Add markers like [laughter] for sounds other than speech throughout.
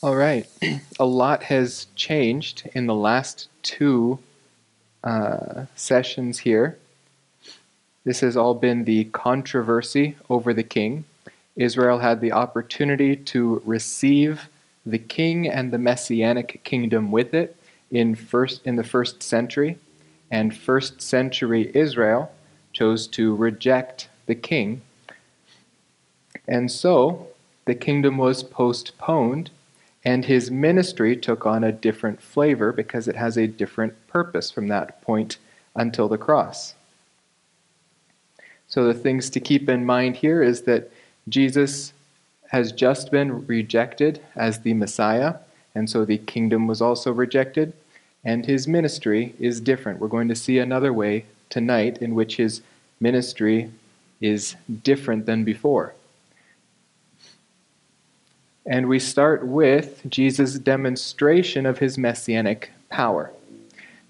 All right. [clears throat] A lot has changed in the last two uh, sessions here. This has all been the controversy over the king. Israel had the opportunity to receive the king and the messianic kingdom with it in first in the first century, and first century Israel chose to reject the king. And so the kingdom was postponed and his ministry took on a different flavor because it has a different purpose from that point until the cross. So, the things to keep in mind here is that Jesus has just been rejected as the Messiah, and so the kingdom was also rejected, and his ministry is different. We're going to see another way tonight in which his ministry is different than before. And we start with Jesus' demonstration of his messianic power.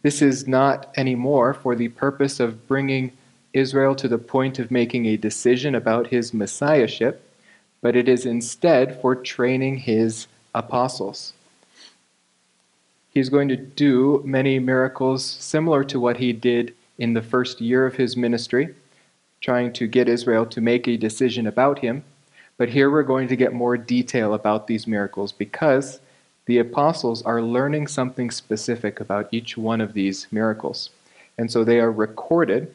This is not anymore for the purpose of bringing Israel to the point of making a decision about his messiahship, but it is instead for training his apostles. He's going to do many miracles similar to what he did in the first year of his ministry, trying to get Israel to make a decision about him. But here we're going to get more detail about these miracles because the apostles are learning something specific about each one of these miracles. And so they are recorded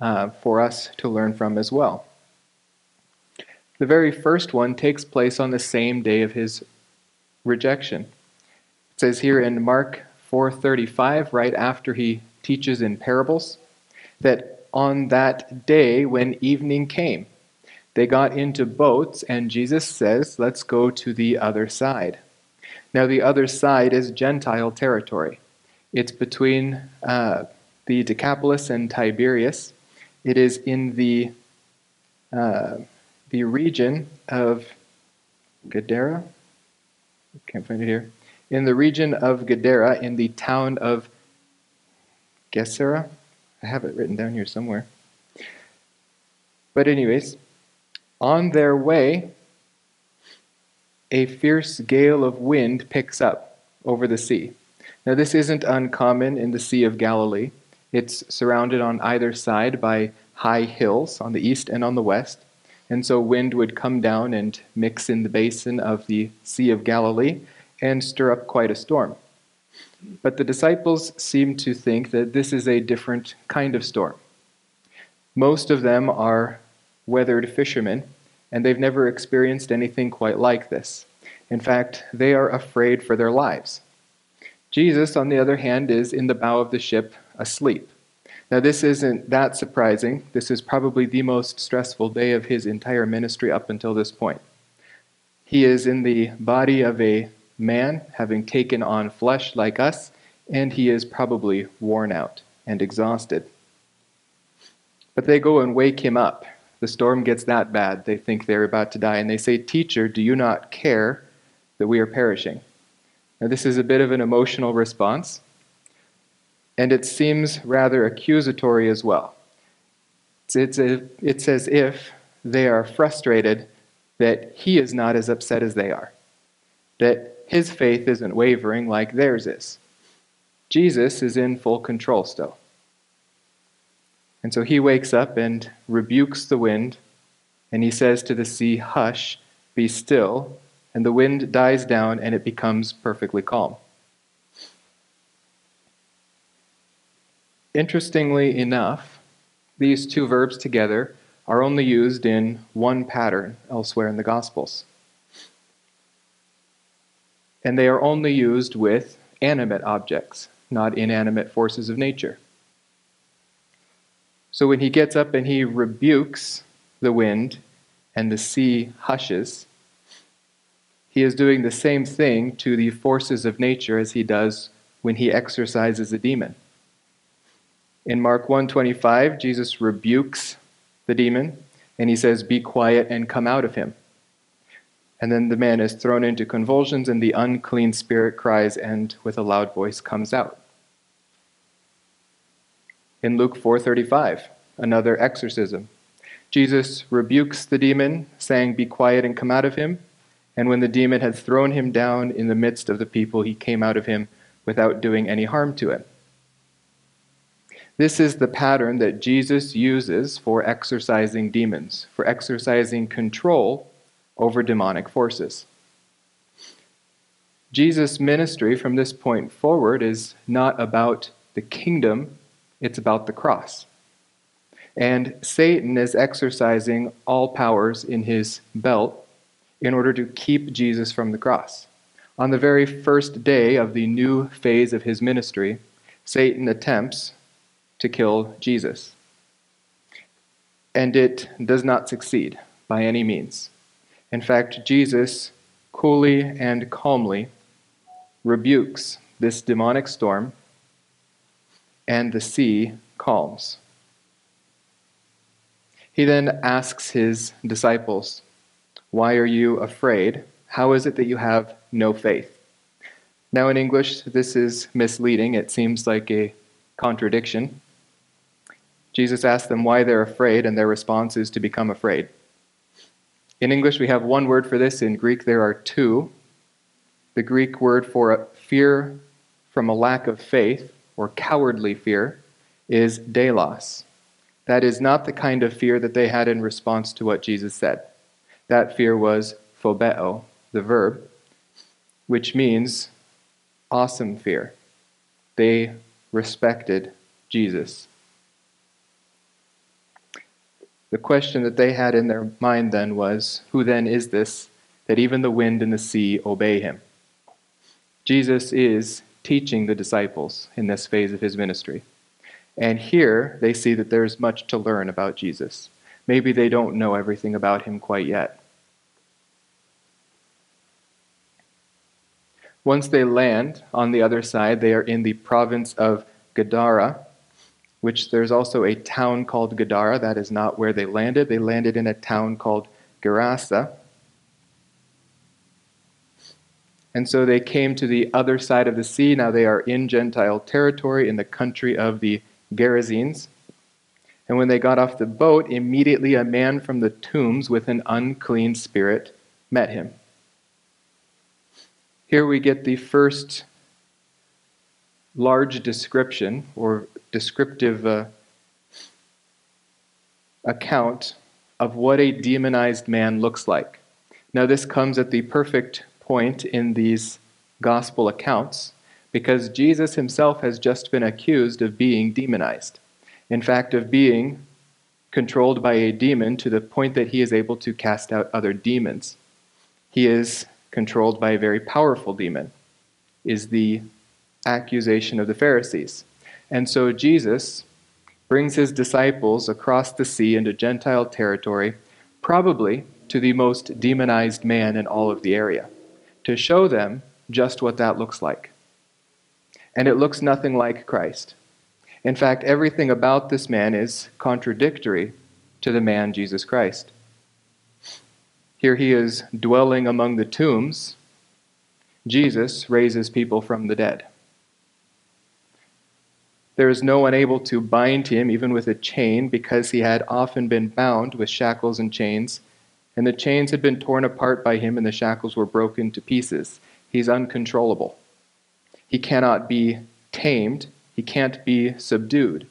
uh, for us to learn from as well. The very first one takes place on the same day of his rejection. It says here in Mark 4:35 right after he teaches in parables that on that day when evening came they got into boats, and Jesus says, Let's go to the other side. Now, the other side is Gentile territory. It's between uh, the Decapolis and Tiberias. It is in the, uh, the region of Gadara. Can't find it here. In the region of Gadara, in the town of Gesera. I have it written down here somewhere. But, anyways, on their way, a fierce gale of wind picks up over the sea. Now, this isn't uncommon in the Sea of Galilee. It's surrounded on either side by high hills on the east and on the west. And so wind would come down and mix in the basin of the Sea of Galilee and stir up quite a storm. But the disciples seem to think that this is a different kind of storm. Most of them are weathered fishermen, and they've never experienced anything quite like this. In fact, they are afraid for their lives. Jesus, on the other hand, is in the bow of the ship asleep. Now, this isn't that surprising. This is probably the most stressful day of his entire ministry up until this point. He is in the body of a man, having taken on flesh like us, and he is probably worn out and exhausted. But they go and wake him up the storm gets that bad, they think they're about to die, and they say, Teacher, do you not care that we are perishing? Now, this is a bit of an emotional response, and it seems rather accusatory as well. It's, a, it's as if they are frustrated that he is not as upset as they are, that his faith isn't wavering like theirs is. Jesus is in full control still. And so he wakes up and rebukes the wind, and he says to the sea, Hush, be still. And the wind dies down, and it becomes perfectly calm. Interestingly enough, these two verbs together are only used in one pattern elsewhere in the Gospels. And they are only used with animate objects, not inanimate forces of nature. So when he gets up and he rebukes the wind and the sea hushes, he is doing the same thing to the forces of nature as he does when he exorcises a demon. In Mark 1:25, Jesus rebukes the demon and he says, "Be quiet and come out of him." And then the man is thrown into convulsions and the unclean spirit cries and with a loud voice comes out in Luke 4:35, another exorcism. Jesus rebukes the demon, saying, "Be quiet and come out of him." And when the demon had thrown him down in the midst of the people, he came out of him without doing any harm to it. This is the pattern that Jesus uses for exorcising demons, for exercising control over demonic forces. Jesus' ministry from this point forward is not about the kingdom, it's about the cross. And Satan is exercising all powers in his belt in order to keep Jesus from the cross. On the very first day of the new phase of his ministry, Satan attempts to kill Jesus. And it does not succeed by any means. In fact, Jesus coolly and calmly rebukes this demonic storm, and the sea calms. He then asks his disciples, Why are you afraid? How is it that you have no faith? Now, in English, this is misleading. It seems like a contradiction. Jesus asks them why they're afraid, and their response is to become afraid. In English, we have one word for this. In Greek, there are two. The Greek word for fear from a lack of faith, or cowardly fear, is deilos. That is not the kind of fear that they had in response to what Jesus said. That fear was phobeo, the verb, which means awesome fear. They respected Jesus. The question that they had in their mind then was Who then is this that even the wind and the sea obey him? Jesus is teaching the disciples in this phase of his ministry. And here they see that there's much to learn about Jesus. Maybe they don't know everything about him quite yet. Once they land on the other side, they are in the province of Gadara, which there's also a town called Gadara. That is not where they landed. They landed in a town called Gerasa. And so they came to the other side of the sea. Now they are in Gentile territory in the country of the Gerasenes. And when they got off the boat, immediately a man from the tombs with an unclean spirit met him. Here we get the first large description or descriptive uh, account of what a demonized man looks like. Now, this comes at the perfect point in these gospel accounts because Jesus himself has just been accused of being demonized. In fact, of being controlled by a demon to the point that he is able to cast out other demons. He is controlled by a very powerful demon, is the accusation of the Pharisees. And so Jesus brings his disciples across the sea into Gentile territory, probably to the most demonized man in all of the area to show them just what that looks like. And it looks nothing like Christ. In fact, everything about this man is contradictory to the man Jesus Christ. Here he is dwelling among the tombs. Jesus raises people from the dead. There is no one able to bind him, even with a chain, because he had often been bound with shackles and chains and the chains had been torn apart by him, and the shackles were broken to pieces. He's uncontrollable. He cannot be tamed, he can't be subdued.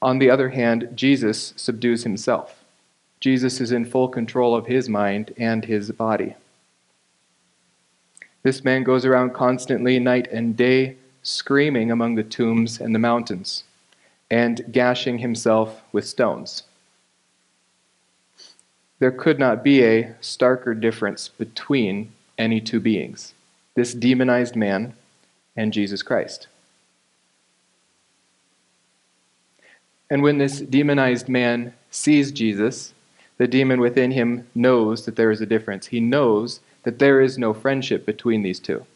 On the other hand, Jesus subdues himself. Jesus is in full control of his mind and his body. This man goes around constantly, night and day, screaming among the tombs and the mountains, and gashing himself with stones there could not be a starker difference between any two beings this demonized man and Jesus Christ. And when this demonized man sees Jesus, the demon within him knows that there is a difference. He knows that there is no friendship between these two.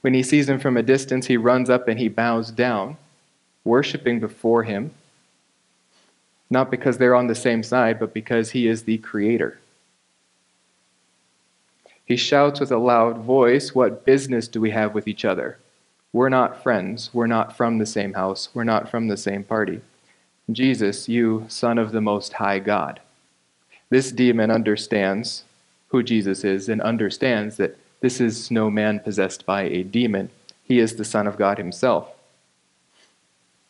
When he sees him from a distance, he runs up and he bows down, worshiping before him not because they're on the same side, but because he is the creator. He shouts with a loud voice, What business do we have with each other? We're not friends. We're not from the same house. We're not from the same party. Jesus, you, Son of the Most High God. This demon understands who Jesus is and understands that this is no man possessed by a demon. He is the Son of God himself.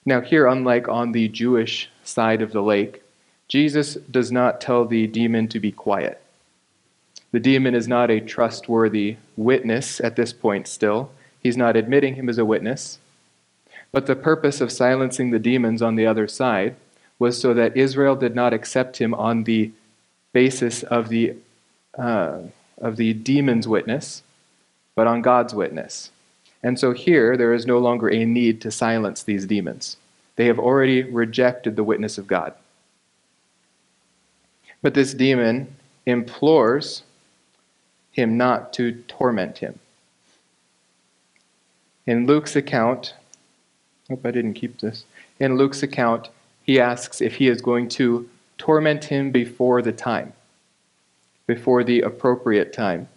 Now, here, unlike on the Jewish side of the lake, Jesus does not tell the demon to be quiet. The demon is not a trustworthy witness at this point, still. He's not admitting him as a witness. But the purpose of silencing the demons on the other side was so that Israel did not accept him on the basis of the, uh, of the demon's witness, but on God's witness. And so here, there is no longer a need to silence these demons. They have already rejected the witness of God. But this demon implores him not to torment him. In Luke's account, hope I didn't keep this. In Luke's account, he asks if he is going to torment him before the time, before the appropriate time.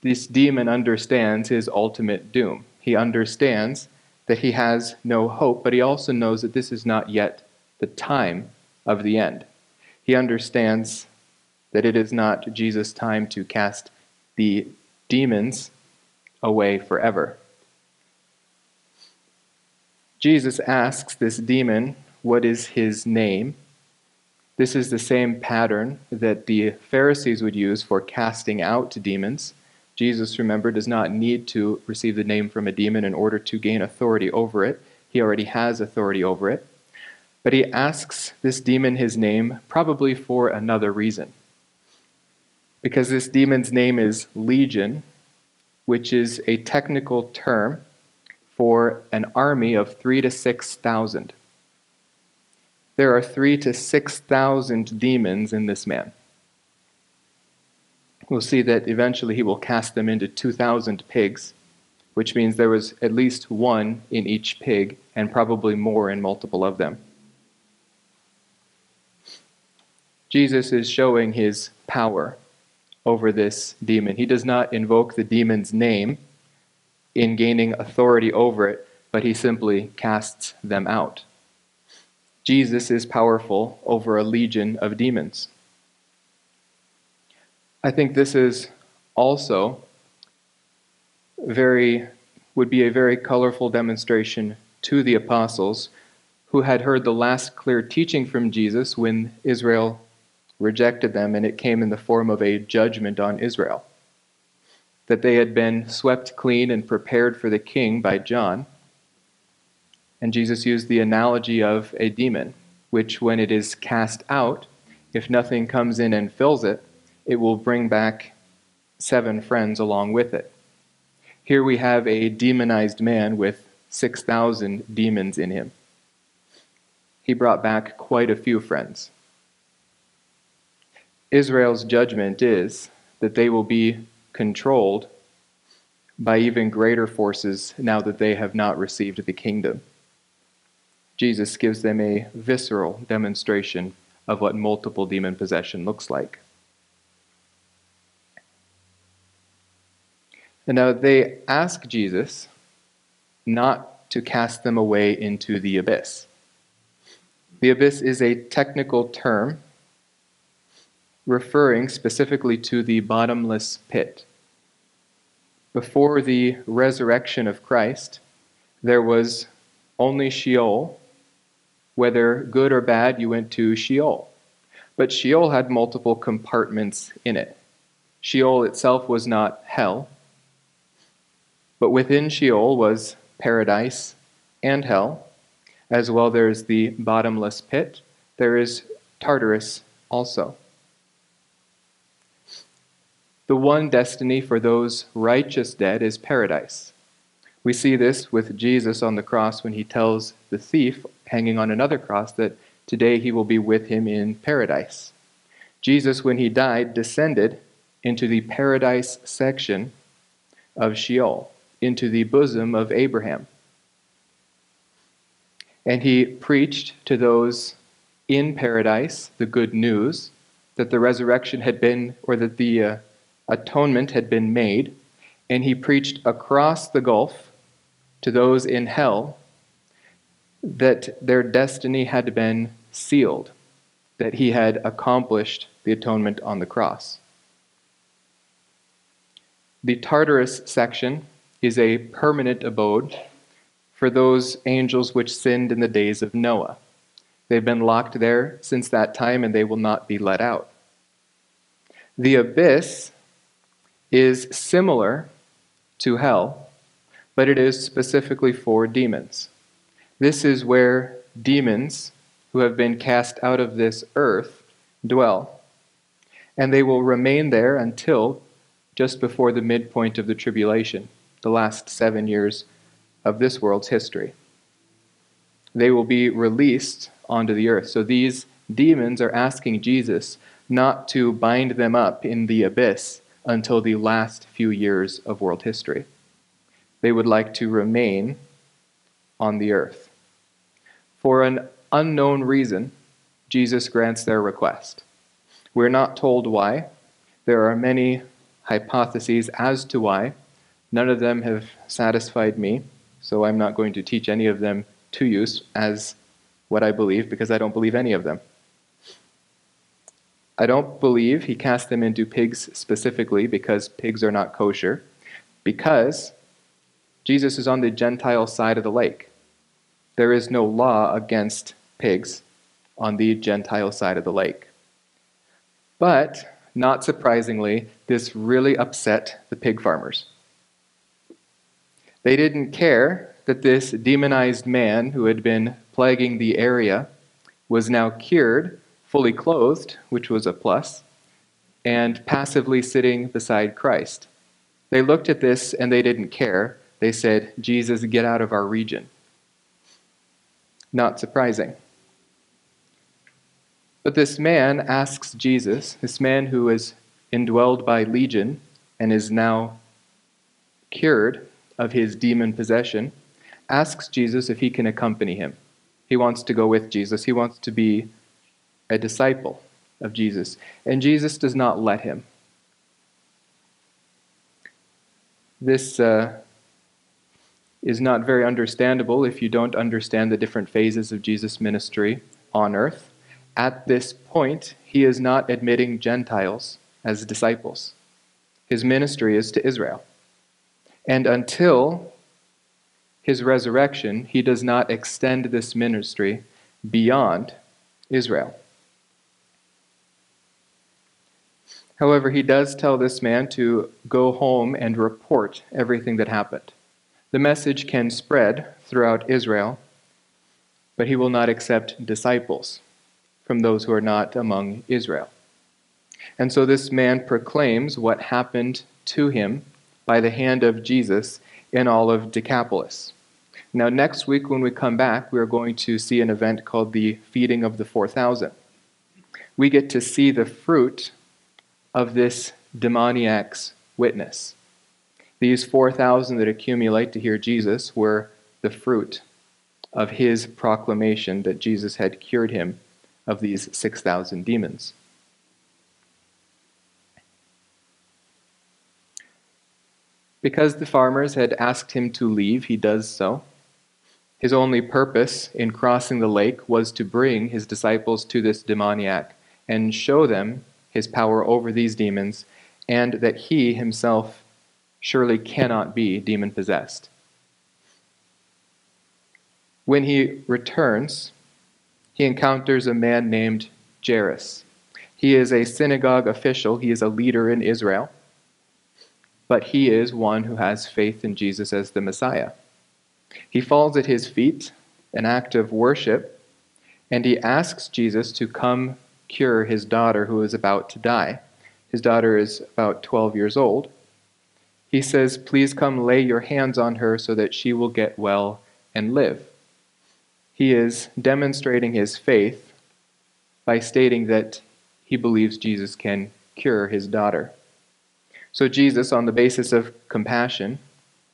This demon understands his ultimate doom. He understands that he has no hope, but he also knows that this is not yet the time of the end. He understands that it is not Jesus' time to cast the demons away forever. Jesus asks this demon, What is his name? This is the same pattern that the Pharisees would use for casting out demons. Jesus, remember, does not need to receive the name from a demon in order to gain authority over it. He already has authority over it. But he asks this demon his name probably for another reason because this demon's name is Legion, which is a technical term for an army of three to six thousand. There are three to six thousand demons in this man. We'll see that eventually he will cast them into 2,000 pigs, which means there was at least one in each pig and probably more in multiple of them. Jesus is showing his power over this demon. He does not invoke the demon's name in gaining authority over it, but he simply casts them out. Jesus is powerful over a legion of demons. I think this is also very would be a very colorful demonstration to the apostles who had heard the last clear teaching from Jesus when Israel rejected them, and it came in the form of a judgment on Israel. That they had been swept clean and prepared for the king by John. And Jesus used the analogy of a demon, which, when it is cast out, if nothing comes in and fills it, it will bring back seven friends along with it. Here we have a demonized man with 6,000 demons in him. He brought back quite a few friends. Israel's judgment is that they will be controlled by even greater forces now that they have not received the kingdom. Jesus gives them a visceral demonstration of what multiple demon possession looks like. And now they ask Jesus not to cast them away into the abyss. The abyss is a technical term referring specifically to the bottomless pit. Before the resurrection of Christ, there was only Sheol. Whether good or bad, you went to Sheol. But Sheol had multiple compartments in it. Sheol itself was not hell, but within Sheol was paradise and hell. As well, there's the bottomless pit. There is Tartarus also. The one destiny for those righteous dead is paradise. We see this with Jesus on the cross when he tells the thief hanging on another cross that today he will be with him in paradise. Jesus, when he died, descended into the paradise section of Sheol, into the bosom of Abraham. And he preached to those in paradise the good news that the resurrection had been, or that the uh, atonement had been made, and he preached across the gulf to those in hell that their destiny had been sealed, that he had accomplished the atonement on the cross. The Tartarus section is a permanent abode for those angels which sinned in the days of Noah. They've been locked there since that time and they will not be let out. The abyss is similar to hell, but it is specifically for demons. This is where demons who have been cast out of this earth dwell. And they will remain there until just before the midpoint of the tribulation, the last seven years of this world's history. They will be released onto the earth. So these demons are asking Jesus not to bind them up in the abyss until the last few years of world history. They would like to remain on the earth. For an unknown reason, Jesus grants their request. We're not told why. There are many hypotheses as to why. None of them have satisfied me, so I'm not going to teach any of them to you as what I believe because I don't believe any of them. I don't believe he cast them into pigs specifically because pigs are not kosher, because Jesus is on the Gentile side of the lake. There is no law against pigs on the Gentile side of the lake. But, not surprisingly, this really upset the pig farmers. They didn't care that this demonized man who had been plaguing the area was now cured fully clothed, which was a plus, and passively sitting beside Christ. They looked at this and they didn't care. They said, Jesus, get out of our region. Not surprising. But this man asks Jesus, this man who is indwelled by legion and is now cured of his demon possession, asks Jesus if he can accompany him. He wants to go with Jesus. He wants to be a disciple of Jesus, and Jesus does not let him. This uh, is not very understandable if you don't understand the different phases of Jesus' ministry on earth. At this point, he is not admitting Gentiles as disciples. His ministry is to Israel. And until his resurrection, he does not extend this ministry beyond Israel. However, he does tell this man to go home and report everything that happened. The message can spread throughout Israel, but he will not accept disciples from those who are not among Israel. And so this man proclaims what happened to him by the hand of Jesus in all of Decapolis. Now, next week when we come back, we are going to see an event called the Feeding of the 4,000. We get to see the fruit of this demoniac's witness. These 4,000 that accumulate to hear Jesus were the fruit of his proclamation that Jesus had cured him of these 6,000 demons. Because the farmers had asked him to leave, he does so. His only purpose in crossing the lake was to bring his disciples to this demoniac and show them his power over these demons, and that he himself surely cannot be demon possessed. When he returns, he encounters a man named Jairus. He is a synagogue official, he is a leader in Israel, but he is one who has faith in Jesus as the Messiah. He falls at his feet, an act of worship, and he asks Jesus to come cure his daughter who is about to die. His daughter is about 12 years old. He says, Please come lay your hands on her so that she will get well and live. He is demonstrating his faith by stating that he believes Jesus can cure his daughter. So, Jesus, on the basis of compassion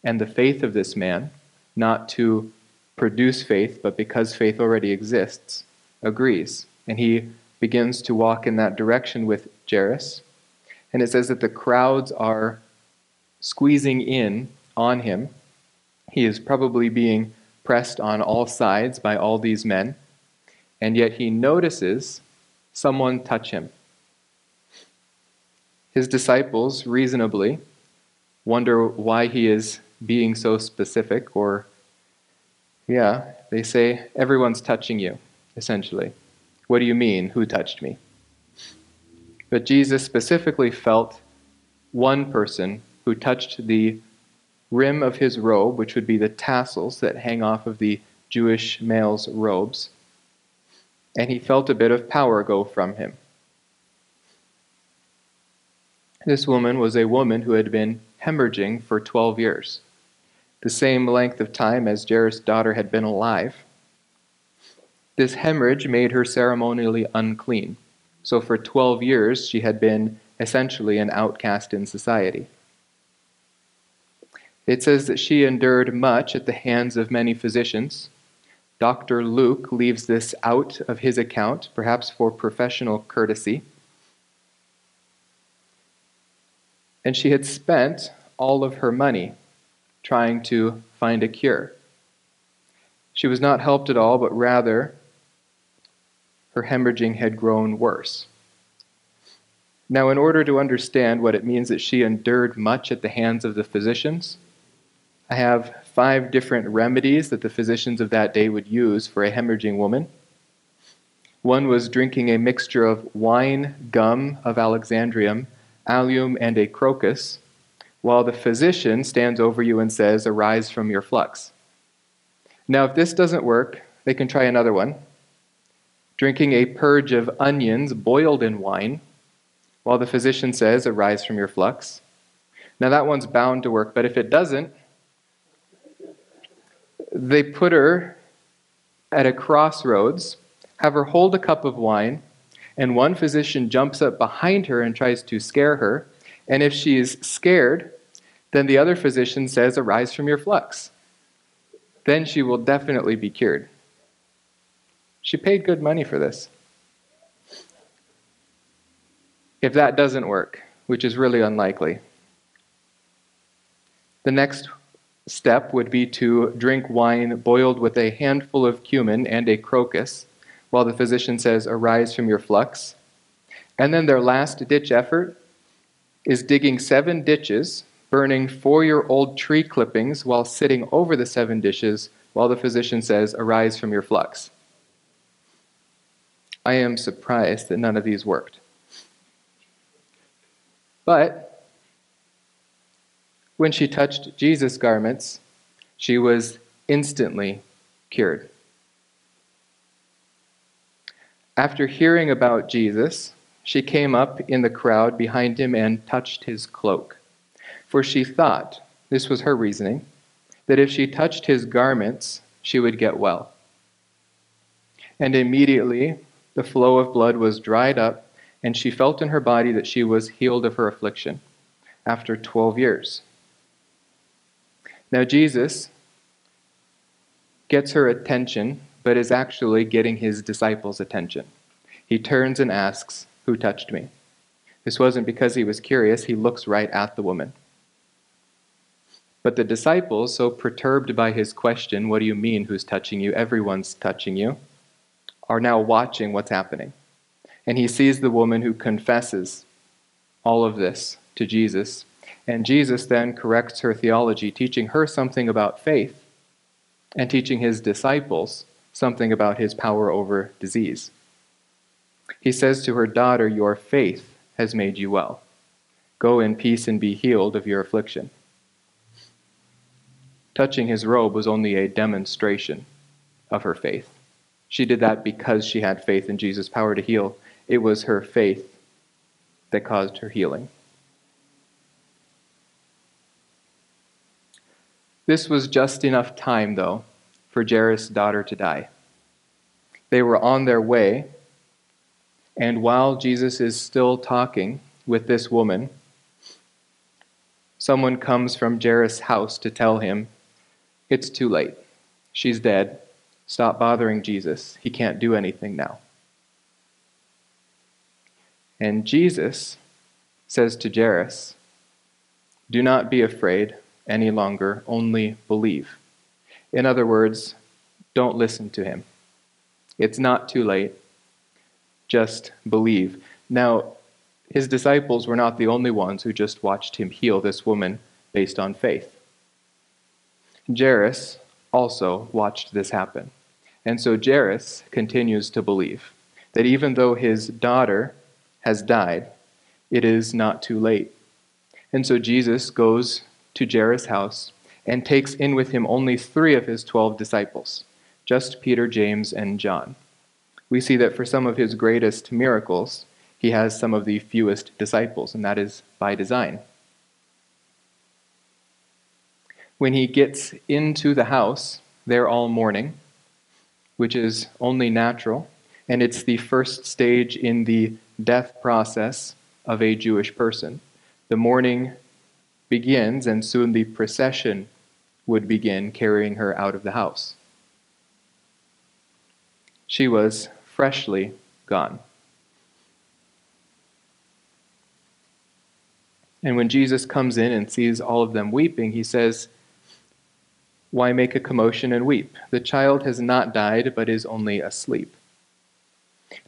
and the faith of this man, not to produce faith, but because faith already exists, agrees. And he begins to walk in that direction with Jairus. And it says that the crowds are squeezing in on him. He is probably being pressed on all sides by all these men. And yet he notices someone touch him. His disciples, reasonably, wonder why he is being so specific, or, yeah, they say, everyone's touching you, essentially. What do you mean, who touched me? But Jesus specifically felt one person who touched the rim of his robe, which would be the tassels that hang off of the Jewish males' robes, and he felt a bit of power go from him. This woman was a woman who had been hemorrhaging for 12 years, the same length of time as Jairus' daughter had been alive. This hemorrhage made her ceremonially unclean. So for 12 years, she had been essentially an outcast in society. It says that she endured much at the hands of many physicians. Dr. Luke leaves this out of his account, perhaps for professional courtesy. And she had spent all of her money trying to find a cure. She was not helped at all, but rather her hemorrhaging had grown worse. Now, in order to understand what it means that she endured much at the hands of the physicians, I have five different remedies that the physicians of that day would use for a hemorrhaging woman. One was drinking a mixture of wine, gum of Alexandrium, allium, and a crocus, while the physician stands over you and says, Arise from your flux. Now, if this doesn't work, they can try another one drinking a purge of onions boiled in wine, while the physician says, Arise from your flux. Now, that one's bound to work, but if it doesn't, they put her at a crossroads, have her hold a cup of wine, and one physician jumps up behind her and tries to scare her. And if she is scared, then the other physician says, Arise from your flux. Then she will definitely be cured. She paid good money for this. If that doesn't work, which is really unlikely, the next step would be to drink wine boiled with a handful of cumin and a crocus, while the physician says, Arise from your flux. And then their last ditch effort is digging seven ditches, burning four year old tree clippings while sitting over the seven dishes, while the physician says, Arise from your flux. I am surprised that none of these worked. But when she touched Jesus' garments, she was instantly cured. After hearing about Jesus, she came up in the crowd behind him and touched his cloak. For she thought, this was her reasoning, that if she touched his garments, she would get well. And immediately the flow of blood was dried up, and she felt in her body that she was healed of her affliction after 12 years. Now, Jesus gets her attention, but is actually getting his disciples' attention. He turns and asks, Who touched me? This wasn't because he was curious, he looks right at the woman. But the disciples, so perturbed by his question, What do you mean, who's touching you? Everyone's touching you are now watching what's happening. And he sees the woman who confesses all of this to Jesus. And Jesus then corrects her theology, teaching her something about faith and teaching his disciples something about his power over disease. He says to her daughter, Your faith has made you well. Go in peace and be healed of your affliction. Touching his robe was only a demonstration of her faith. She did that because she had faith in Jesus' power to heal. It was her faith that caused her healing. This was just enough time, though, for Jairus' daughter to die. They were on their way, and while Jesus is still talking with this woman, someone comes from Jairus' house to tell him, It's too late. She's dead. Stop bothering Jesus. He can't do anything now. And Jesus says to Jairus, Do not be afraid any longer, only believe. In other words, don't listen to him. It's not too late. Just believe. Now, his disciples were not the only ones who just watched him heal this woman based on faith. Jairus also watched this happen. And so Jairus continues to believe that even though his daughter has died, it is not too late. And so Jesus goes to Jairus' house and takes in with him only three of his twelve disciples, just Peter, James, and John. We see that for some of his greatest miracles, he has some of the fewest disciples, and that is by design. When he gets into the house, they're all mourning, which is only natural, and it's the first stage in the death process of a Jewish person. The mourning begins, and soon the procession would begin carrying her out of the house. She was freshly gone. And when Jesus comes in and sees all of them weeping, he says, Why make a commotion and weep? The child has not died, but is only asleep.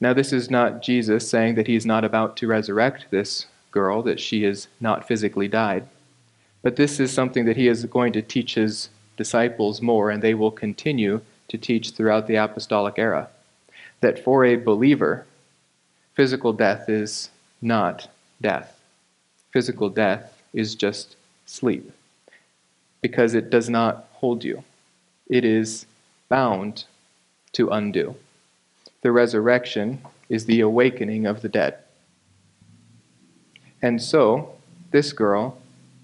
Now, this is not Jesus saying that he's not about to resurrect this girl, that she has not physically died. But this is something that he is going to teach his disciples more, and they will continue to teach throughout the apostolic era. That for a believer, physical death is not death. Physical death is just sleep, because it does not hold you, it is bound to undo. The resurrection is the awakening of the dead. And so, this girl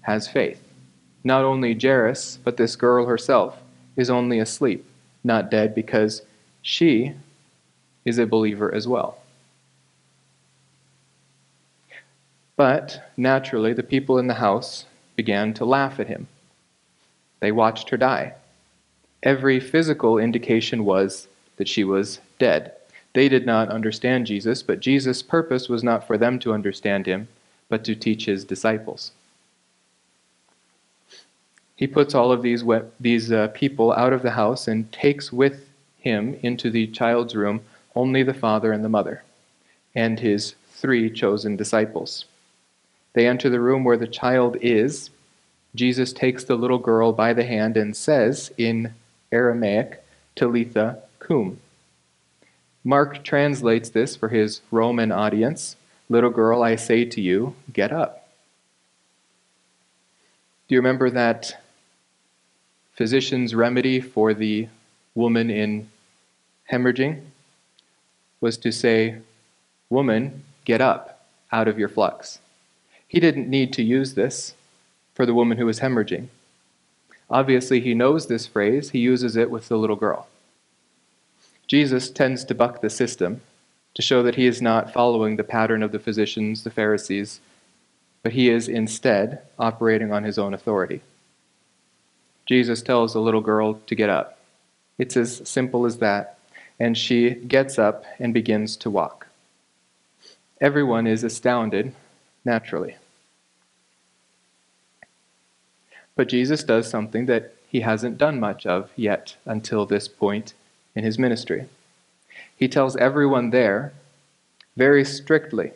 has faith. Not only Jairus, but this girl herself is only asleep, not dead, because she is a believer as well. But naturally, the people in the house began to laugh at him. They watched her die. Every physical indication was that she was dead. They did not understand Jesus, but Jesus' purpose was not for them to understand him, but to teach his disciples. He puts all of these, these uh, people out of the house and takes with him into the child's room only the father and the mother, and his three chosen disciples. They enter the room where the child is. Jesus takes the little girl by the hand and says in Aramaic, Talitha cum, Mark translates this for his Roman audience Little girl, I say to you, get up. Do you remember that physician's remedy for the woman in hemorrhaging? Was to say, Woman, get up out of your flux. He didn't need to use this for the woman who was hemorrhaging. Obviously, he knows this phrase, he uses it with the little girl. Jesus tends to buck the system to show that he is not following the pattern of the physicians, the Pharisees, but he is instead operating on his own authority. Jesus tells the little girl to get up. It's as simple as that, and she gets up and begins to walk. Everyone is astounded, naturally. But Jesus does something that he hasn't done much of yet until this point in his ministry. He tells everyone there, very strictly,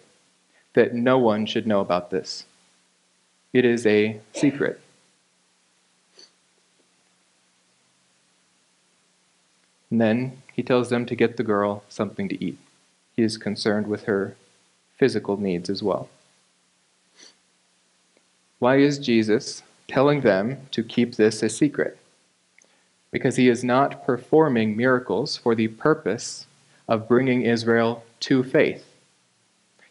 that no one should know about this. It is a secret. And then he tells them to get the girl something to eat. He is concerned with her physical needs as well. Why is Jesus telling them to keep this a secret? because he is not performing miracles for the purpose of bringing Israel to faith.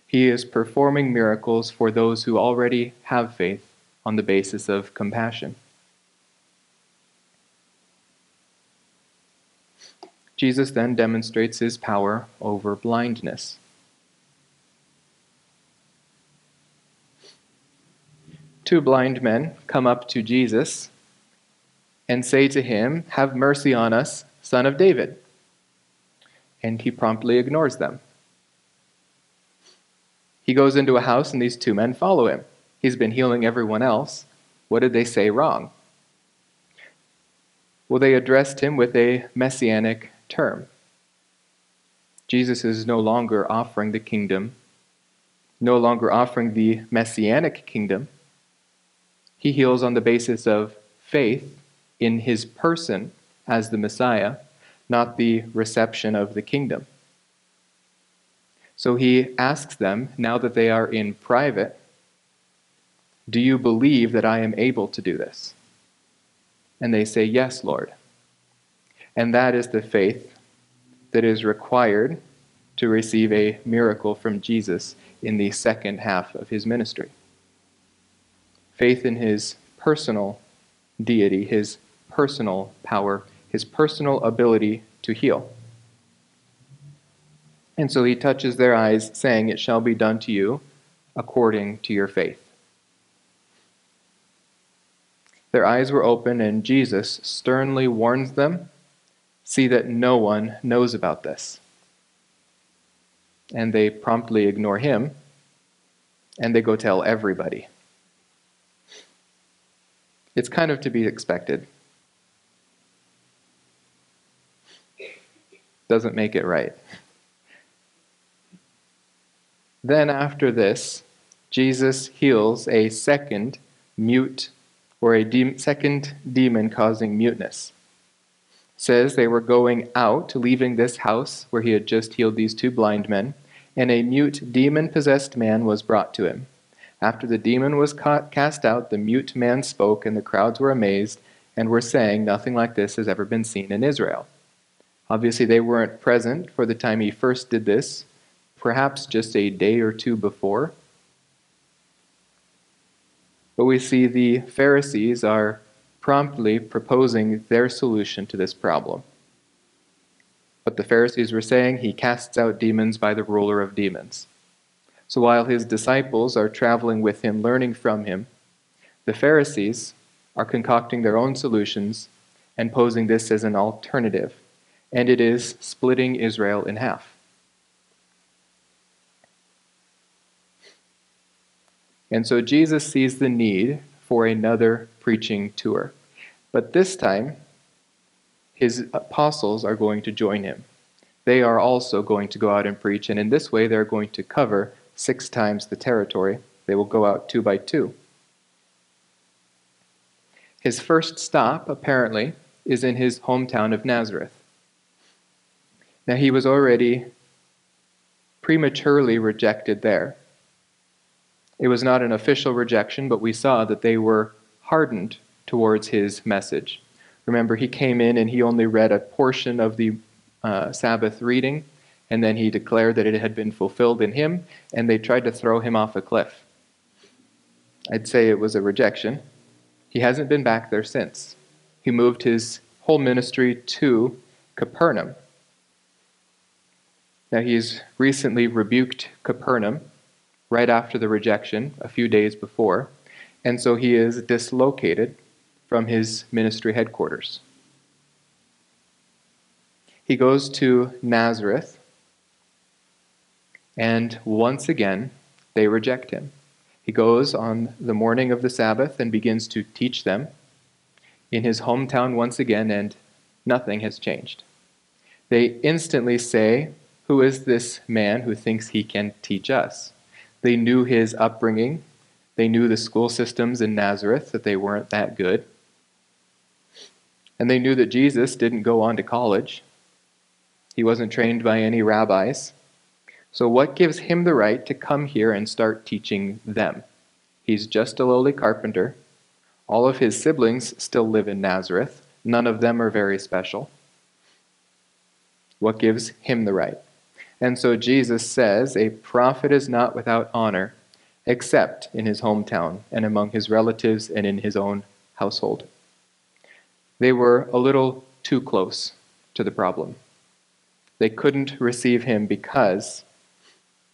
He is performing miracles for those who already have faith on the basis of compassion. Jesus then demonstrates his power over blindness. Two blind men come up to Jesus and say to him, Have mercy on us, son of David. And he promptly ignores them. He goes into a house, and these two men follow him. He's been healing everyone else. What did they say wrong? Well, they addressed him with a messianic term. Jesus is no longer offering the kingdom, no longer offering the messianic kingdom, He heals on the basis of faith in his person as the Messiah, not the reception of the kingdom. So he asks them, now that they are in private, Do you believe that I am able to do this? And they say, Yes, Lord. And that is the faith that is required to receive a miracle from Jesus in the second half of his ministry. Faith in his personal deity, his personal power, his personal ability to heal. And so he touches their eyes, saying, It shall be done to you according to your faith. Their eyes were open, and Jesus sternly warns them see that no one knows about this. And they promptly ignore him, and they go tell everybody. It's kind of to be expected. Doesn't make it right. Then, after this, Jesus heals a second mute or a de- second demon causing muteness. Says they were going out, leaving this house where he had just healed these two blind men, and a mute demon possessed man was brought to him. After the demon was cast out, the mute man spoke, and the crowds were amazed and were saying, Nothing like this has ever been seen in Israel. Obviously, they weren't present for the time he first did this, perhaps just a day or two before. But we see the Pharisees are promptly proposing their solution to this problem. What the Pharisees were saying, he casts out demons by the ruler of demons. So while his disciples are traveling with him, learning from him, the Pharisees are concocting their own solutions and posing this as an alternative, and it is splitting Israel in half. And so Jesus sees the need for another preaching tour. But this time, his apostles are going to join him. They are also going to go out and preach, and in this way, they're going to cover six times the territory. They will go out two by two. His first stop, apparently, is in his hometown of Nazareth. Now, he was already prematurely rejected there. It was not an official rejection, but we saw that they were hardened towards his message. Remember, he came in and he only read a portion of the uh, Sabbath reading, and then he declared that it had been fulfilled in him, and they tried to throw him off a cliff. I'd say it was a rejection. He hasn't been back there since. He moved his whole ministry to Capernaum. Now, he's recently rebuked Capernaum right after the rejection, a few days before, and so he is dislocated from his ministry headquarters. He goes to Nazareth, and once again, they reject him. He goes on the morning of the Sabbath and begins to teach them in his hometown once again, and nothing has changed. They instantly say, Who is this man who thinks he can teach us? They knew his upbringing. They knew the school systems in Nazareth, that they weren't that good. And they knew that Jesus didn't go on to college. He wasn't trained by any rabbis. So, what gives him the right to come here and start teaching them? He's just a lowly carpenter. All of his siblings still live in Nazareth. None of them are very special. What gives him the right? And so Jesus says, A prophet is not without honor, except in his hometown and among his relatives and in his own household. They were a little too close to the problem. They couldn't receive him because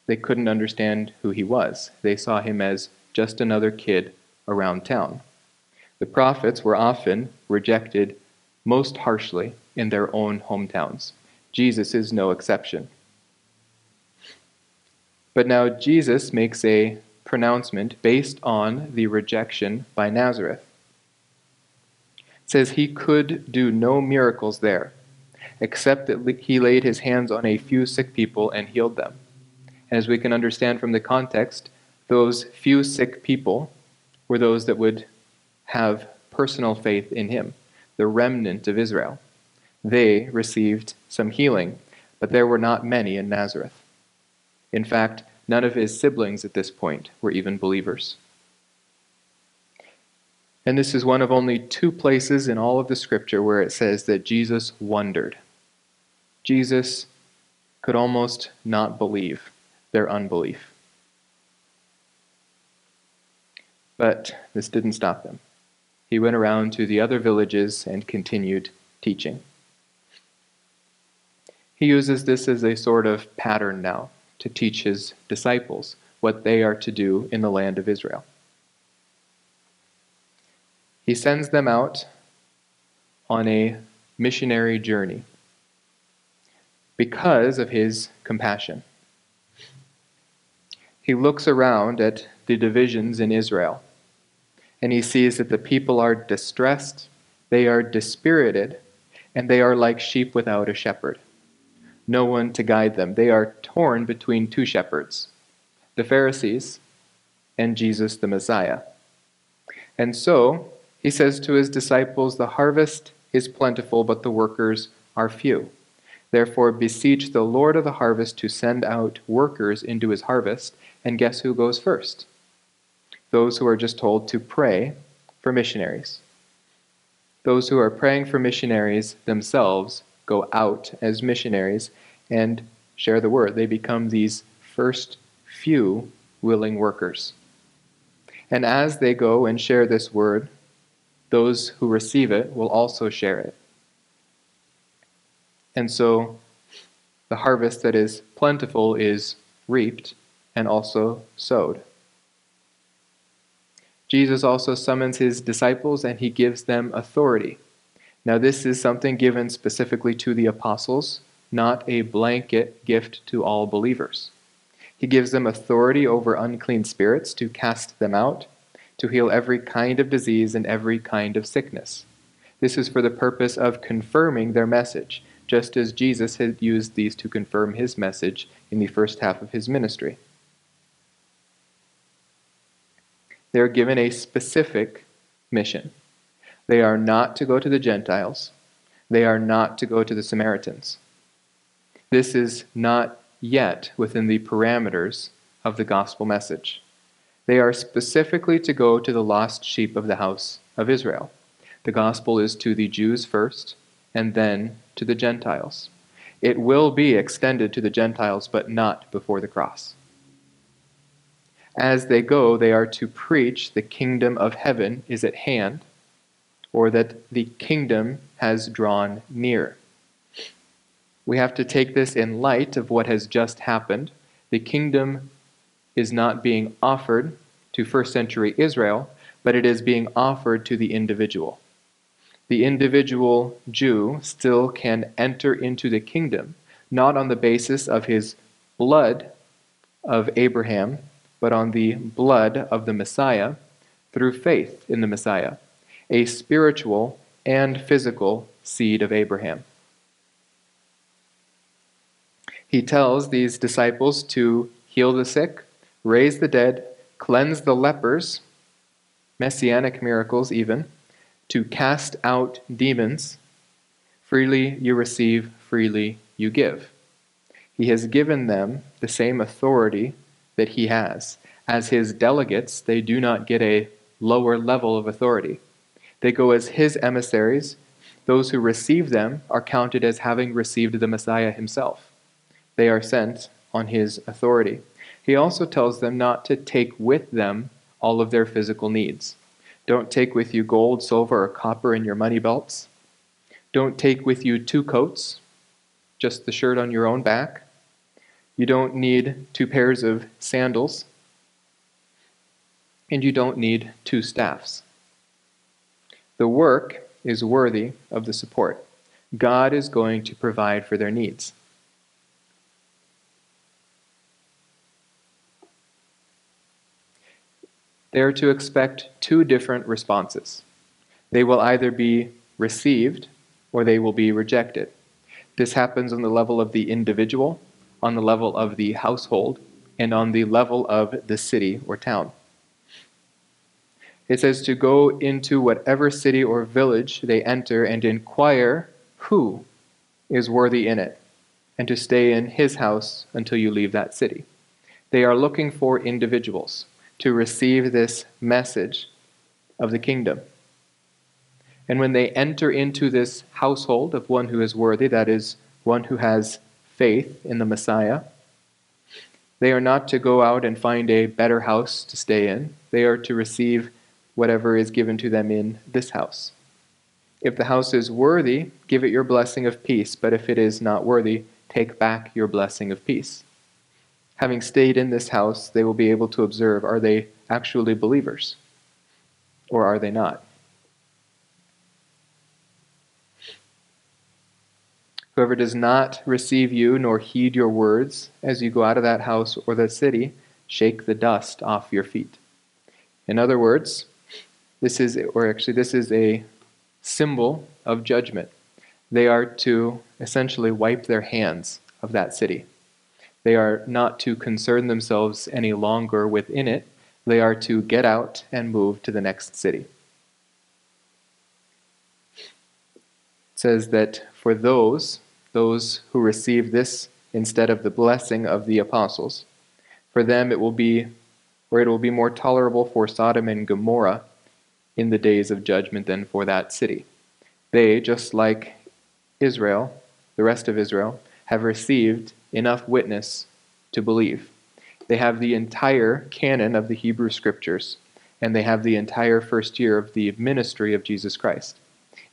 they couldn't understand who he was. They saw him as just another kid around town. The prophets were often rejected most harshly in their own hometowns. Jesus is no exception. But now Jesus makes a pronouncement based on the rejection by Nazareth. It says he could do no miracles there, except that he laid his hands on a few sick people and healed them. And as we can understand from the context, those few sick people were those that would have personal faith in him, the remnant of Israel. They received some healing, but there were not many in Nazareth. In fact, none of his siblings at this point were even believers. And this is one of only two places in all of the scripture where it says that Jesus wondered. Jesus could almost not believe their unbelief. But this didn't stop them. He went around to the other villages and continued teaching. He uses this as a sort of pattern now to teach his disciples what they are to do in the land of Israel. He sends them out on a missionary journey because of his compassion. He looks around at the divisions in Israel and he sees that the people are distressed, they are dispirited, and they are like sheep without a shepherd. No one to guide them. They are torn between two shepherds the Pharisees and Jesus the Messiah. And so he says to his disciples, The harvest is plentiful, but the workers are few. Therefore, beseech the Lord of the harvest to send out workers into his harvest. And guess who goes first? Those who are just told to pray for missionaries. Those who are praying for missionaries themselves go out as missionaries and share the word. They become these first few willing workers. And as they go and share this word, those who receive it will also share it. And so the harvest that is plentiful is reaped and also sowed. Jesus also summons his disciples and he gives them authority. Now, this is something given specifically to the apostles, not a blanket gift to all believers. He gives them authority over unclean spirits to cast them out to heal every kind of disease and every kind of sickness. This is for the purpose of confirming their message, just as Jesus had used these to confirm his message in the first half of his ministry. They are given a specific mission. They are not to go to the Gentiles, they are not to go to the Samaritans. This is not yet within the parameters of the gospel message. They are specifically to go to the lost sheep of the house of Israel. The gospel is to the Jews first, and then to the Gentiles. It will be extended to the Gentiles, but not before the cross. As they go, they are to preach the kingdom of heaven is at hand, or that the kingdom has drawn near. We have to take this in light of what has just happened. The kingdom is not being offered to first century Israel, but it is being offered to the individual. The individual Jew still can enter into the kingdom, not on the basis of his blood of Abraham, but on the blood of the Messiah through faith in the Messiah, a spiritual and physical seed of Abraham. He tells these disciples to heal the sick, raise the dead, cleanse the lepers, messianic miracles even, to cast out demons. Freely you receive, freely you give. He has given them the same authority that he has. As his delegates, they do not get a lower level of authority. They go as his emissaries. Those who receive them are counted as having received the Messiah himself. They are sent on his authority. He also tells them not to take with them all of their physical needs. Don't take with you gold, silver, or copper in your money belts. Don't take with you two coats, just the shirt on your own back. You don't need two pairs of sandals. And you don't need two staffs. The work is worthy of the support. God is going to provide for their needs. they are to expect two different responses. They will either be received or they will be rejected. This happens on the level of the individual, on the level of the household, and on the level of the city or town. It says to go into whatever city or village they enter and inquire who is worthy in it, and to stay in his house until you leave that city. They are looking for individuals to receive this message of the kingdom. And when they enter into this household of one who is worthy, that is, one who has faith in the Messiah, they are not to go out and find a better house to stay in. They are to receive whatever is given to them in this house. If the house is worthy, give it your blessing of peace, but if it is not worthy, take back your blessing of peace. Having stayed in this house, they will be able to observe are they actually believers or are they not? Whoever does not receive you nor heed your words as you go out of that house or that city, shake the dust off your feet. In other words, this is, or actually, this is a symbol of judgment. They are to essentially wipe their hands of that city. They are not to concern themselves any longer within it. They are to get out and move to the next city. It says that for those those who receive this instead of the blessing of the apostles. For them it will be, or it will be more tolerable for Sodom and Gomorrah in the days of judgment than for that city. They, just like Israel, the rest of Israel, have received enough witness to believe. They have the entire canon of the Hebrew Scriptures, and they have the entire first year of the ministry of Jesus Christ.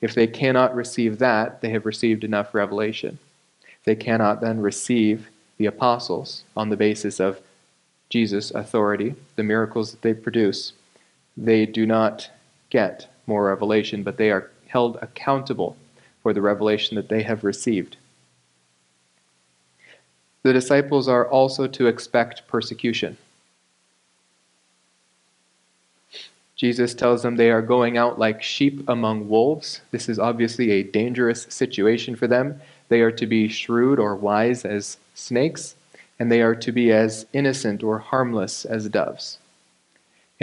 If they cannot receive that, they have received enough revelation. They cannot then receive the apostles on the basis of Jesus' authority, the miracles that they produce. They do not get more revelation, but they are held accountable for the revelation that they have received. The disciples are also to expect persecution. Jesus tells them they are going out like sheep among wolves. This is obviously a dangerous situation for them. They are to be shrewd or wise as snakes, and they are to be as innocent or harmless as doves.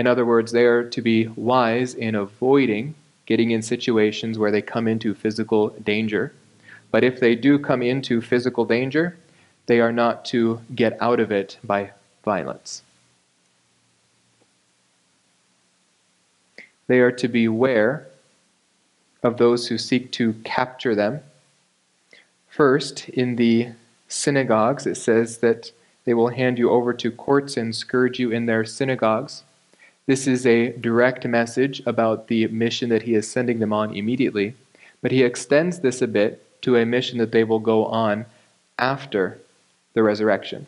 In other words, they are to be wise in avoiding getting in situations where they come into physical danger. But if they do come into physical danger, they are not to get out of it by violence. They are to beware of those who seek to capture them. First, in the synagogues, it says that they will hand you over to courts and scourge you in their synagogues. This is a direct message about the mission that he is sending them on immediately, but he extends this a bit to a mission that they will go on after the resurrection,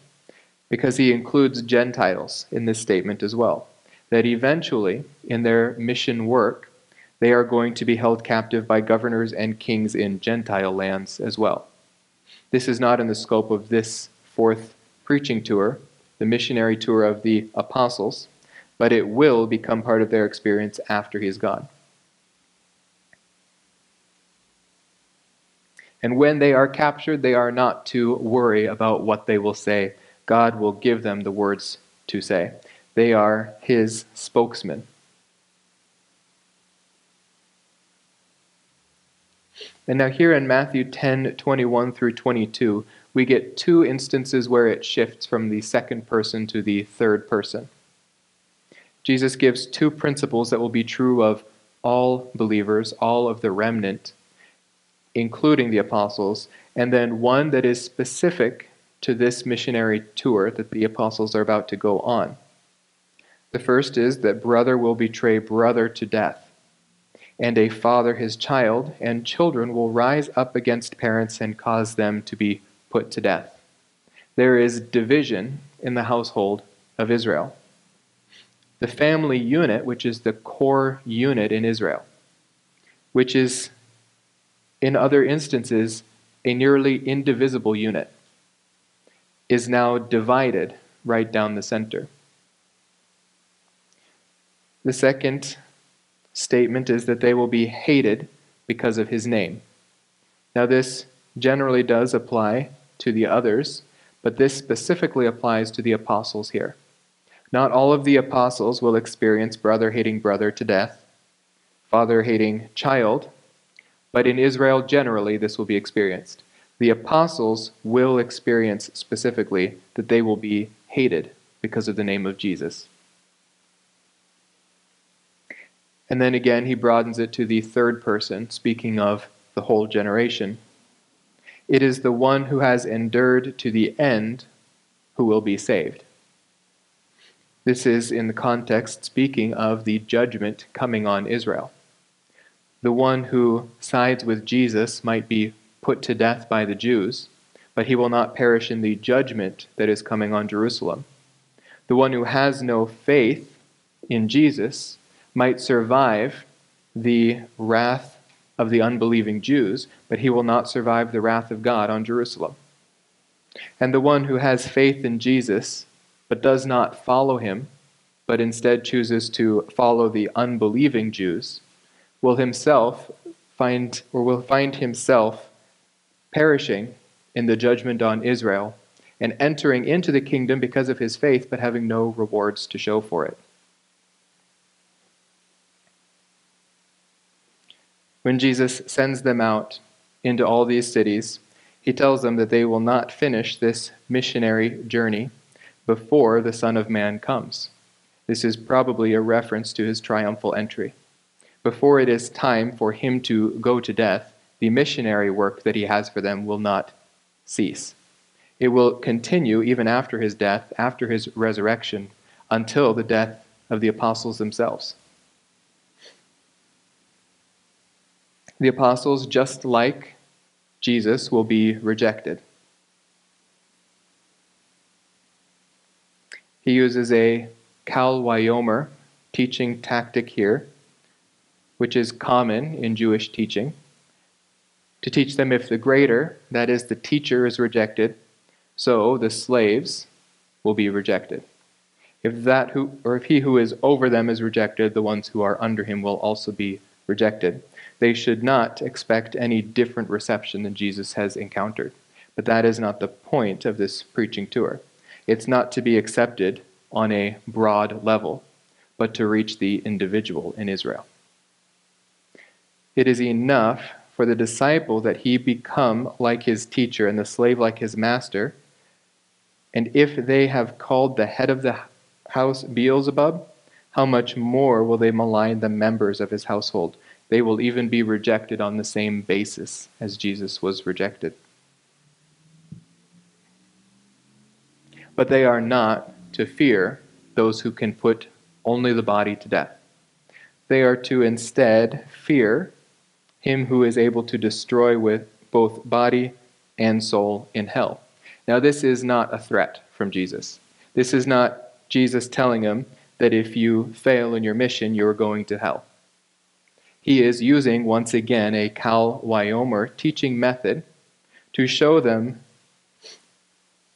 because he includes Gentiles in this statement as well that eventually, in their mission work, they are going to be held captive by governors and kings in Gentile lands as well. This is not in the scope of this fourth preaching tour, the missionary tour of the apostles, but it will become part of their experience after he is gone. And when they are captured, they are not to worry about what they will say. God will give them the words to say. They are his spokesman. And now, here in Matthew 10 21 through 22, we get two instances where it shifts from the second person to the third person. Jesus gives two principles that will be true of all believers, all of the remnant, including the apostles, and then one that is specific to this missionary tour that the apostles are about to go on. The first is that brother will betray brother to death, and a father his child, and children will rise up against parents and cause them to be put to death. There is division in the household of Israel. The family unit, which is the core unit in Israel, which is in other instances a nearly indivisible unit, is now divided right down the center. The second statement is that they will be hated because of his name. Now, this generally does apply to the others, but this specifically applies to the apostles here. Not all of the apostles will experience brother hating brother to death, father hating child, but in Israel generally this will be experienced. The apostles will experience specifically that they will be hated because of the name of Jesus. And then again, he broadens it to the third person, speaking of the whole generation. It is the one who has endured to the end who will be saved. This is in the context speaking of the judgment coming on Israel. The one who sides with Jesus might be put to death by the Jews, but he will not perish in the judgment that is coming on Jerusalem. The one who has no faith in Jesus might survive the wrath of the unbelieving Jews, but he will not survive the wrath of God on Jerusalem. And the one who has faith in Jesus but does not follow him, but instead chooses to follow the unbelieving Jews, will himself find or will find himself perishing in the judgment on Israel and entering into the kingdom because of his faith, but having no rewards to show for it. When Jesus sends them out into all these cities, he tells them that they will not finish this missionary journey before the Son of Man comes. This is probably a reference to his triumphal entry. Before it is time for him to go to death, the missionary work that he has for them will not cease. It will continue even after his death, after his resurrection, until the death of the apostles themselves. The apostles, just like Jesus, will be rejected. He uses a Kal Vachomer teaching tactic here, which is common in Jewish teaching, to teach them if the greater, that is, the teacher, is rejected, so the slaves will be rejected. If that who, or if he who is over them is rejected, the ones who are under him will also be rejected. They should not expect any different reception than Jesus has encountered. But that is not the point of this preaching tour. It's not to be accepted on a broad level, but to reach the individual in Israel. It is enough for the disciple that he become like his teacher and the slave like his master. And if they have called the head of the house Beelzebub, how much more will they malign the members of his household? They will even be rejected on the same basis as Jesus was rejected. But they are not to fear those who can put only the body to death. They are to instead fear him who is able to destroy with both body and soul in hell. Now, this is not a threat from Jesus. This is not Jesus telling him that if you fail in your mission, you're going to hell. He is using, once again, a Kal Vachomer teaching method to show them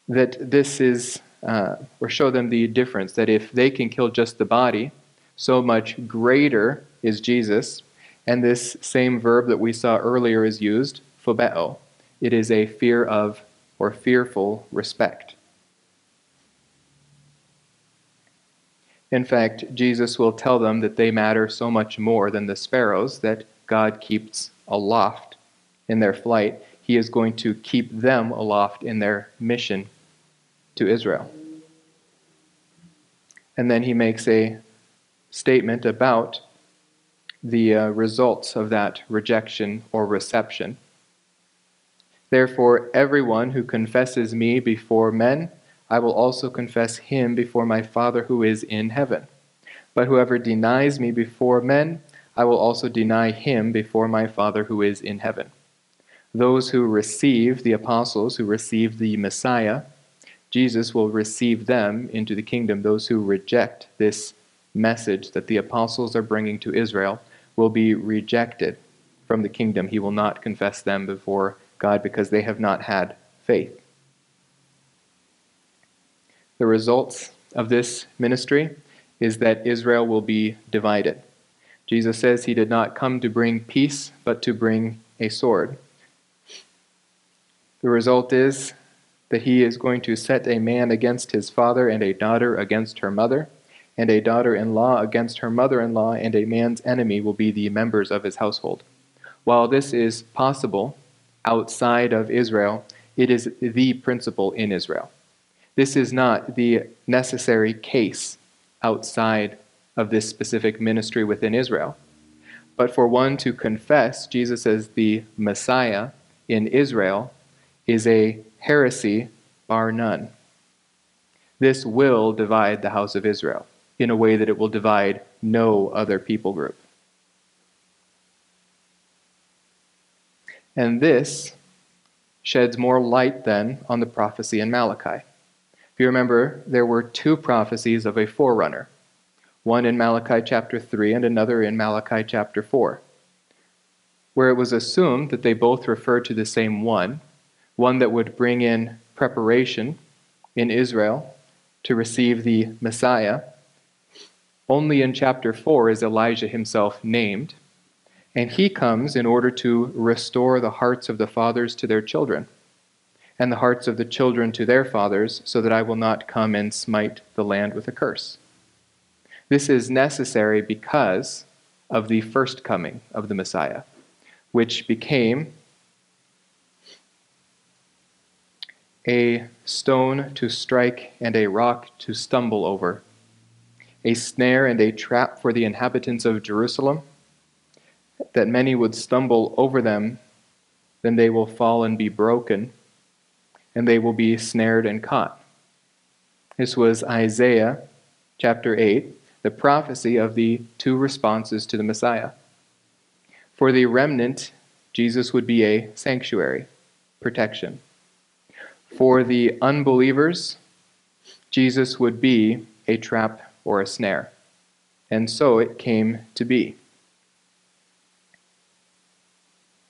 that this is, uh, or show them the difference, that if they can kill just the body, so much greater is Jesus. And this same verb that we saw earlier is used, phobeo. It is a fear of or fearful respect. In fact, Jesus will tell them that they matter so much more than the sparrows that God keeps aloft in their flight. He is going to keep them aloft in their mission to Israel. And then he makes a statement about the uh, results of that rejection or reception. Therefore, everyone who confesses me before men, I will also confess him before my Father who is in heaven. But whoever denies me before men, I will also deny him before my Father who is in heaven. Those who receive the apostles, who receive the Messiah, Jesus will receive them into the kingdom. Those who reject this message that the apostles are bringing to Israel will be rejected from the kingdom. He will not confess them before God because they have not had faith. The results of this ministry is that Israel will be divided. Jesus says he did not come to bring peace, but to bring a sword. The result is that he is going to set a man against his father, and a daughter against her mother, and a daughter in law against her mother in law, and a man's enemy will be the members of his household. While this is possible outside of Israel, it is the principle in Israel. This is not the necessary case outside of this specific ministry within Israel. But for one to confess Jesus as the Messiah in Israel is a heresy, bar none. This will divide the house of Israel in a way that it will divide no other people group. And this sheds more light then on the prophecy in Malachi. If you remember, there were two prophecies of a forerunner one in Malachi chapter 3 and another in Malachi chapter 4, where it was assumed that they both referred to the same one, one that would bring in preparation in Israel to receive the Messiah. Only in chapter 4 is Elijah himself named, and he comes in order to restore the hearts of the fathers to their children, and the hearts of the children to their fathers, so that I will not come and smite the land with a curse. This is necessary because of the first coming of the Messiah, which became a stone to strike and a rock to stumble over, a snare and a trap for the inhabitants of Jerusalem, that many would stumble over them, then they will fall and be broken, and they will be snared and caught. This was Isaiah chapter 8, the prophecy of the two responses to the Messiah. For the remnant, Jesus would be a sanctuary, protection. For the unbelievers, Jesus would be a trap or a snare. And so it came to be.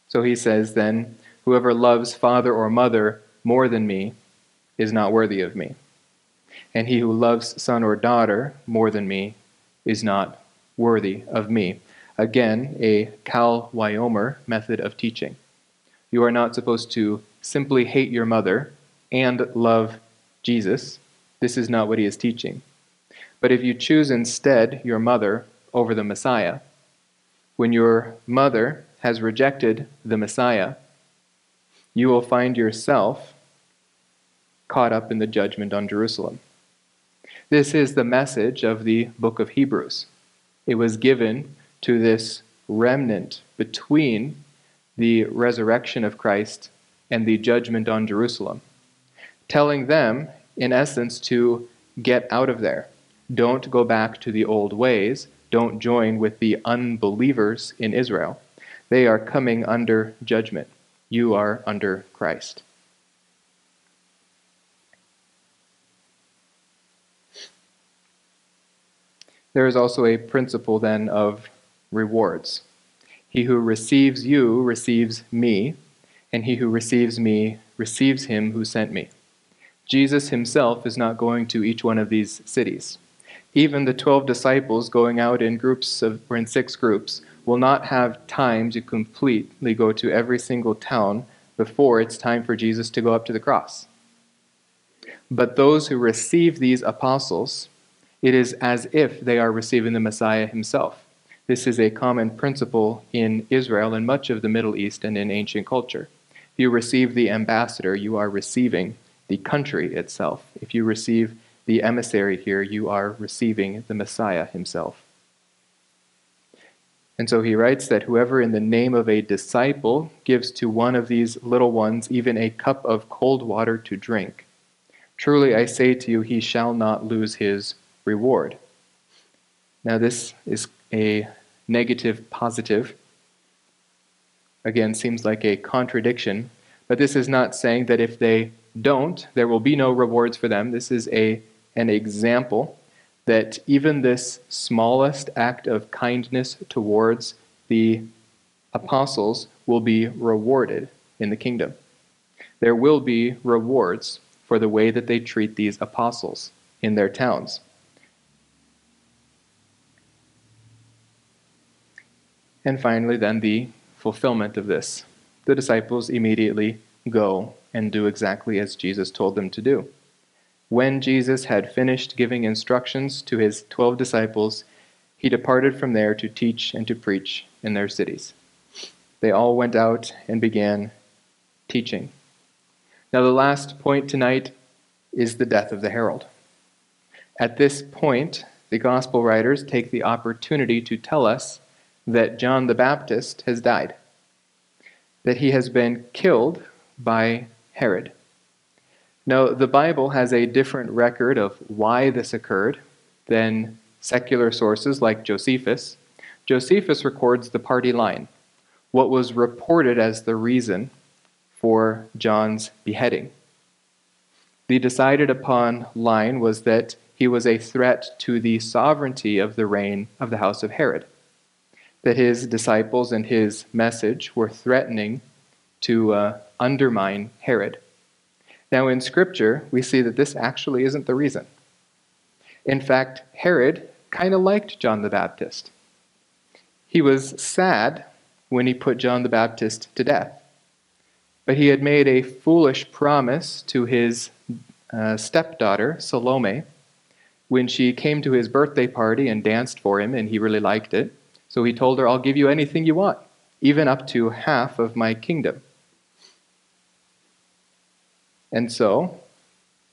So he says then, Whoever loves father or mother more than me is not worthy of me. And he who loves son or daughter more than me is not worthy of me. Again, a Kal Vachomer method of teaching. You are not supposed to simply hate your mother and love Jesus. This is not what he is teaching. But if you choose instead your mother over the Messiah, when your mother has rejected the Messiah, you will find yourself caught up in the judgment on Jerusalem. This is the message of the book of Hebrews. It was given to this remnant between the resurrection of Christ and the judgment on Jerusalem, telling them, in essence, to get out of there. Don't go back to the old ways. Don't join with the unbelievers in Israel. They are coming under judgment. You are under Christ. There is also a principle then of rewards. He who receives you receives me, and he who receives me receives him who sent me. Jesus himself is not going to each one of these cities. Even the 12 disciples going out in groups of, or in six groups will not have time to completely go to every single town before it's time for Jesus to go up to the cross. But those who receive these apostles it is as if they are receiving the Messiah himself. This is a common principle in Israel and much of the Middle East and in ancient culture. If you receive the ambassador, you are receiving the country itself. If you receive the emissary here, you are receiving the Messiah himself. And so he writes that whoever in the name of a disciple gives to one of these little ones even a cup of cold water to drink, truly I say to you, he shall not lose his reward. Now, this is a negative positive. Again, seems like a contradiction, but this is not saying that if they don't, there will be no rewards for them. This is a, an example that even this smallest act of kindness towards the apostles will be rewarded in the kingdom. There will be rewards for the way that they treat these apostles in their towns. And finally, then, the fulfillment of this. The disciples immediately go and do exactly as Jesus told them to do. When Jesus had finished giving instructions to his twelve disciples, he departed from there to teach and to preach in their cities. They all went out and began teaching. Now, the last point tonight is the death of the herald. At this point, the gospel writers take the opportunity to tell us that John the Baptist has died, that he has been killed by Herod. Now, the Bible has a different record of why this occurred than secular sources like Josephus. Josephus records the party line, what was reported as the reason for John's beheading. The decided upon line was that he was a threat to the sovereignty of the reign of the house of Herod, that his disciples and his message were threatening to uh, undermine Herod. Now, in Scripture, we see that this actually isn't the reason. In fact, Herod kind of liked John the Baptist. He was sad when he put John the Baptist to death. But he had made a foolish promise to his uh, stepdaughter, Salome, when she came to his birthday party and danced for him, and he really liked it. So he told her, I'll give you anything you want, even up to half of my kingdom. And so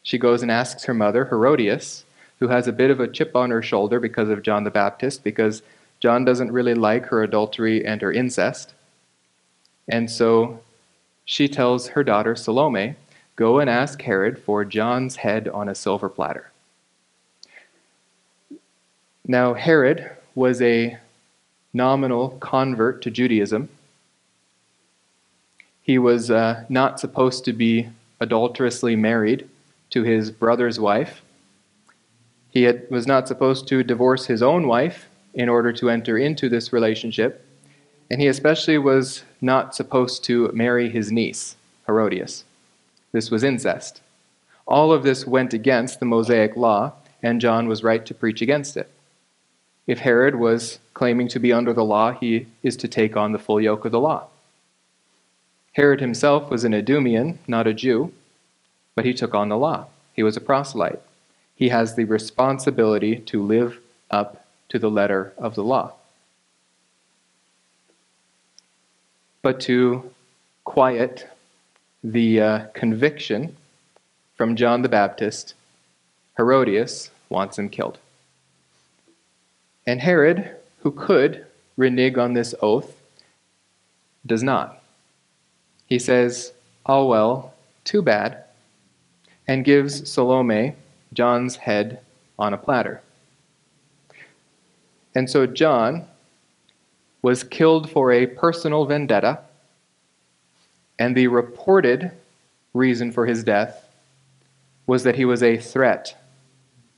she goes and asks her mother, Herodias, who has a bit of a chip on her shoulder because of John the Baptist, because John doesn't really like her adultery and her incest. And so she tells her daughter Salome, Go and ask Herod for John's head on a silver platter. Now, Herod was a nominal convert to Judaism. He was uh, not supposed to be adulterously married to his brother's wife. He had, was not supposed to divorce his own wife in order to enter into this relationship. And he especially was not supposed to marry his niece, Herodias. This was incest. All of this went against the Mosaic law, and John was right to preach against it. If Herod was claiming to be under the law, he is to take on the full yoke of the law. Herod himself was an Idumean, not a Jew, but he took on the law. He was a proselyte. He has the responsibility to live up to the letter of the law. But to quiet the uh, conviction from John the Baptist, Herodias wants him killed. And Herod, who could renege on this oath, does not. He says, Oh well, too bad, and gives Salome John's head on a platter. And so John was killed for a personal vendetta, and the reported reason for his death was that he was a threat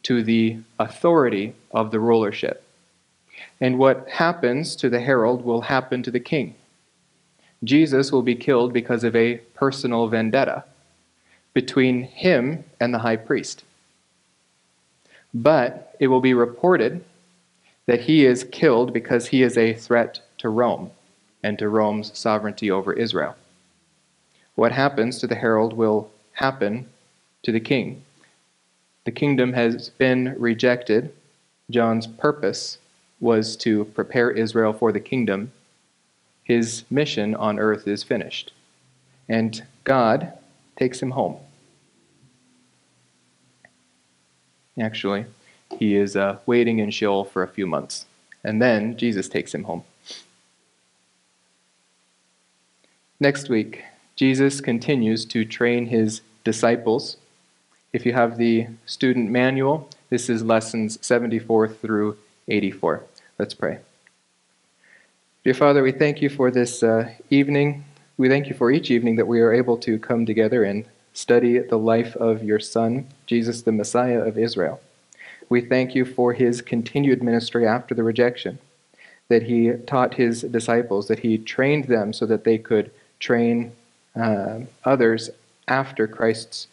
to the authority of the rulership. And what happens to the herald will happen to the king. Jesus will be killed because of a personal vendetta between him and the high priest. But it will be reported that he is killed because he is a threat to Rome and to Rome's sovereignty over Israel. What happens to the herald will happen to the king. The kingdom has been rejected. John's purpose was to prepare Israel for the kingdom, his mission on earth is finished. And God takes him home. Actually, he is uh, waiting in Sheol for a few months. And then Jesus takes him home. Next week, Jesus continues to train his disciples. If you have the student manual, this is lessons 74 through 84. Let's pray. Dear Father, we thank you for this uh, evening. We thank you for each evening that we are able to come together and study the life of your Son, Jesus, the Messiah of Israel. We thank you for his continued ministry after the rejection, that he taught his disciples, that he trained them so that they could train uh, others after Christ's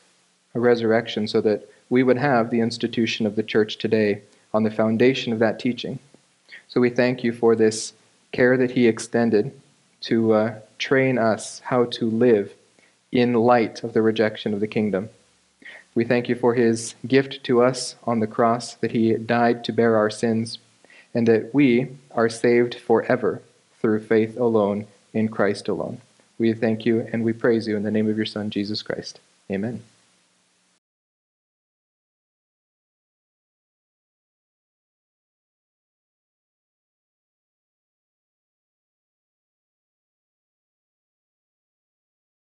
resurrection, so that we would have the institution of the church today on the foundation of that teaching. So we thank you for this care that he extended to uh, train us how to live in light of the rejection of the kingdom. We thank you for his gift to us on the cross, that he died to bear our sins, and that we are saved forever through faith alone in Christ alone. We thank you and we praise you in the name of your Son, Jesus Christ. Amen.